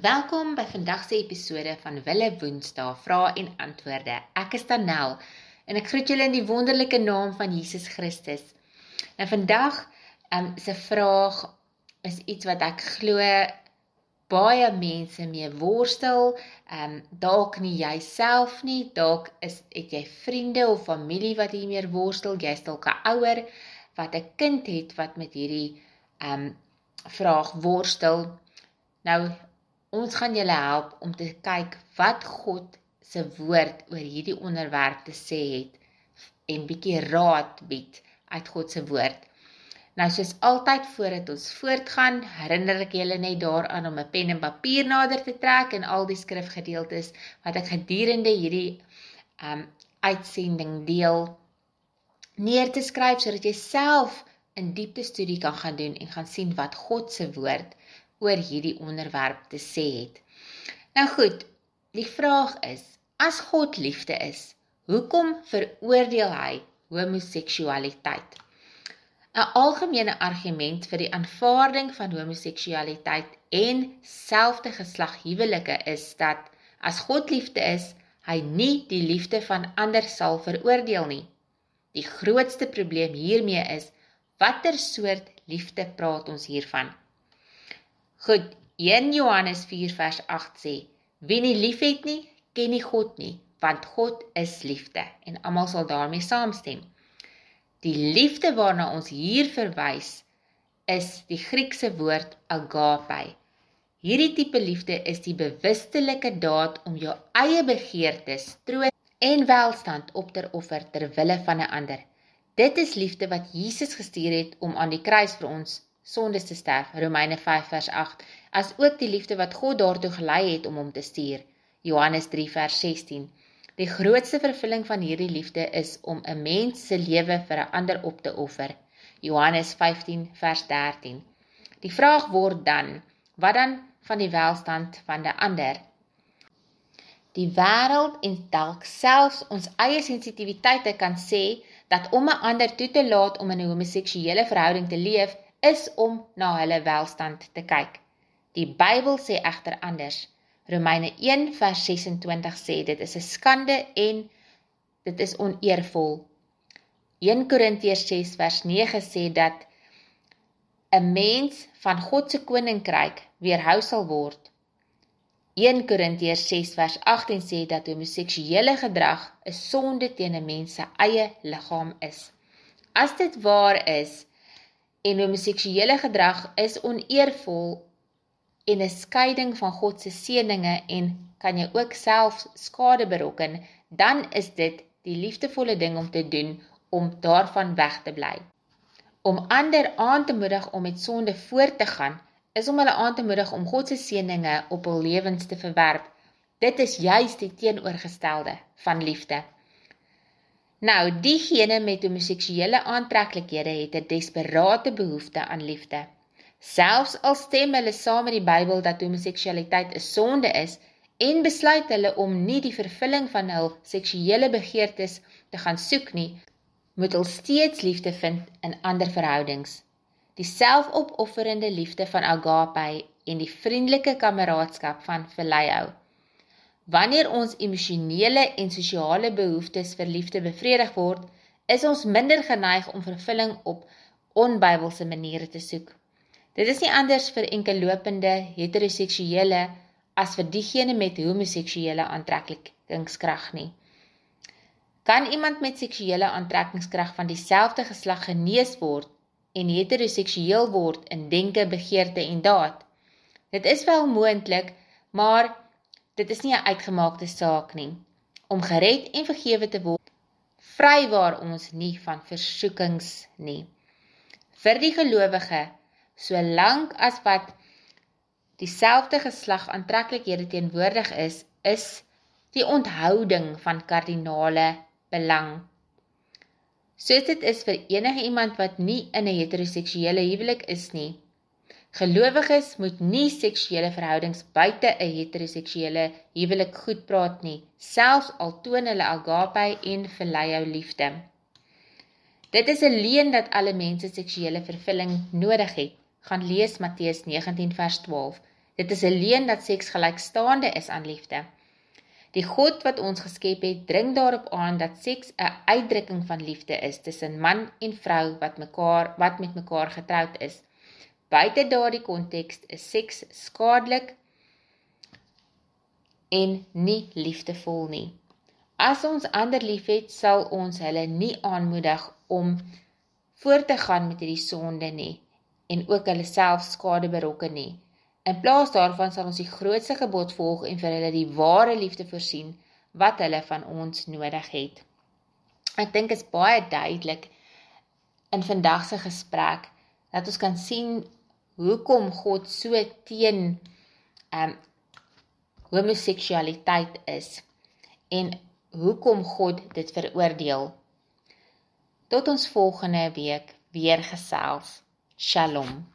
Welkom by vandag se episode van Wille Woensdae Vrae en Antwoorde. Ek is Tanel en ek groet julle in die wonderlike naam van Jesus Christus. Nou vandag um, se vraag is iets wat ek glo baie mense mee worstel. Ehm um, dalk nie jouself nie, dalk is het jy vriende of familie wat hiermee worstel. Jy's dalk 'n ouer wat 'n kind het wat met hierdie ehm um, vraag worstel. Nou Ons gaan julle help om te kyk wat God se woord oor hierdie onderwerp te sê het en bietjie raad bied uit God se woord. Nou soos altyd voordat ons voortgaan, herinner ek julle net daaraan om 'n pen en papier nader te trek en al die skrifgedeeltes wat ek gedurende hierdie um uitsending deel neer te skryf sodat jy self 'n diepte studie kan gaan doen en gaan sien wat God se woord oor hierdie onderwerp te sê het. Nou goed, die vraag is: as God liefde is, hoekom veroordeel hy homoseksualiteit? 'n Algemene argument vir die aanvaarding van homoseksualiteit en selfde geslag huwelike is dat as God liefde is, hy nie die liefde van ander sal veroordeel nie. Die grootste probleem hiermee is watter soort liefde praat ons hiervan? Goed, 1 Johannes 4 vers 8 sê: Wie nie liefhet nie, ken nie God nie, want God is liefde en almal sal daarmee saamstem. Die liefde waarna ons hier verwys is die Griekse woord agape. Hierdie tipe liefde is die bewustelike daad om jou eie begeertes, troos en welstand op te offer ter wille van 'n ander. Dit is liefde wat Jesus gestuur het om aan die kruis vir ons sondes te sterf, Romeine 5 vers 8, as ook die liefde wat God daartoe gelei het om hom te stuur, Johannes 3 vers 16. Die grootste vervulling van hierdie liefde is om 'n mens se lewe vir 'n ander op te offer, Johannes 15 vers 13. Die vraag word dan, wat dan van die welstand van die ander? Die wêreld en dalk selfs ons eie sensitiwiteite kan sê dat om 'n ander toe te laat om in 'n homoseksuele verhouding te leef, is om na hulle welstand te kyk. Die Bybel sê egter anders. Romeine 1 vers 26 sê dit is 'n skande en dit is oneervol. 1 Korintiërs 6 vers 9 sê dat 'n mens van God se koninkryk weerhou sal word. 1 Korintiërs 6 vers 18 sê dat homoseksuele gedrag 'n sonde teen 'n mens se eie liggaam is. As dit waar is, en homoseksuele gedrag is oneervol en 'n skeiding van God se seëninge en kan jy ook self skade berokken, dan is dit die liefdevolle ding om te doen om daarvan weg te bly. Om ander aan te moedig om met sonde voort te gaan, is om hulle aan te moedig om God se seëninge op hul lewens te verwerp. Dit is juis die teenoorgestelde van liefde. Nou, diegene met homoseksuele aantreklikhede het 'n desperate behoefte aan liefde. Selfs al stem hulle saam met die Bybel dat homoseksualiteit 'n sonde is en besluit hulle om nie die vervulling van hul seksuele begeertes te gaan soek nie, moet hulle steeds liefde vind in ander verhoudings. Die selfopofferende liefde van agape en die vriendelike kameraadskap van phileo Wanneer ons emosionele en sosiale behoeftes vir liefde bevredig word, is ons minder geneig om vervulling op onbybelse maniere te soek. Dit is nie anders vir enkellopende heteroseksuele as vir diegene met homoseksuele aantrekkingskrag nie. Kan iemand met seksuele aantrekkingskrag van dieselfde geslag genees word en heteroseksueel word in denke, begeerte en daad? Dit is wel moontlik, maar Dit is nie 'n uitgemaakte saak nie. Om gered en vergewe te word, vrywaar ons nie van versoekings nie. Vir die gelowige, solank as wat dieselfde geslag aantreklikhede teenwoordig is, is die onthouding van kardinale belang. Soos dit is vir enige iemand wat nie in 'n heteroseksuele huwelik is nie, Gelowiges moet nie seksuele verhoudings buite 'n heteroseksuele huwelik goed praat nie, selfs al toon hulle agape en phileo liefde. Dit is 'n leuen dat alle mense seksuele vervulling nodig het. Gaan lees Matteus 19 vers 12. Dit is 'n leuen dat seks gelykstaande is aan liefde. Die God wat ons geskep het, dring daarop aan dat seks 'n uitdrukking van liefde is tussen man en vrou wat mekaar wat met mekaar getroud is. Buite daardie konteks is seks skadelik en nie liefdevol nie. As ons ander liefhet, sal ons hulle nie aanmoedig om voort te gaan met hierdie sonde nie en ook hulle self skade berokken nie. In plaas daarvan sal ons die grootste gebod volg en vir hulle die ware liefde voorsien wat hulle van ons nodig het. Ek dink is baie duidelik in vandag se gesprek dat ons kan sien hoekom God so teen um homoseksualiteit is en hoekom God dit veroordeel. Tot ons volgende week weer gesels. Shalom.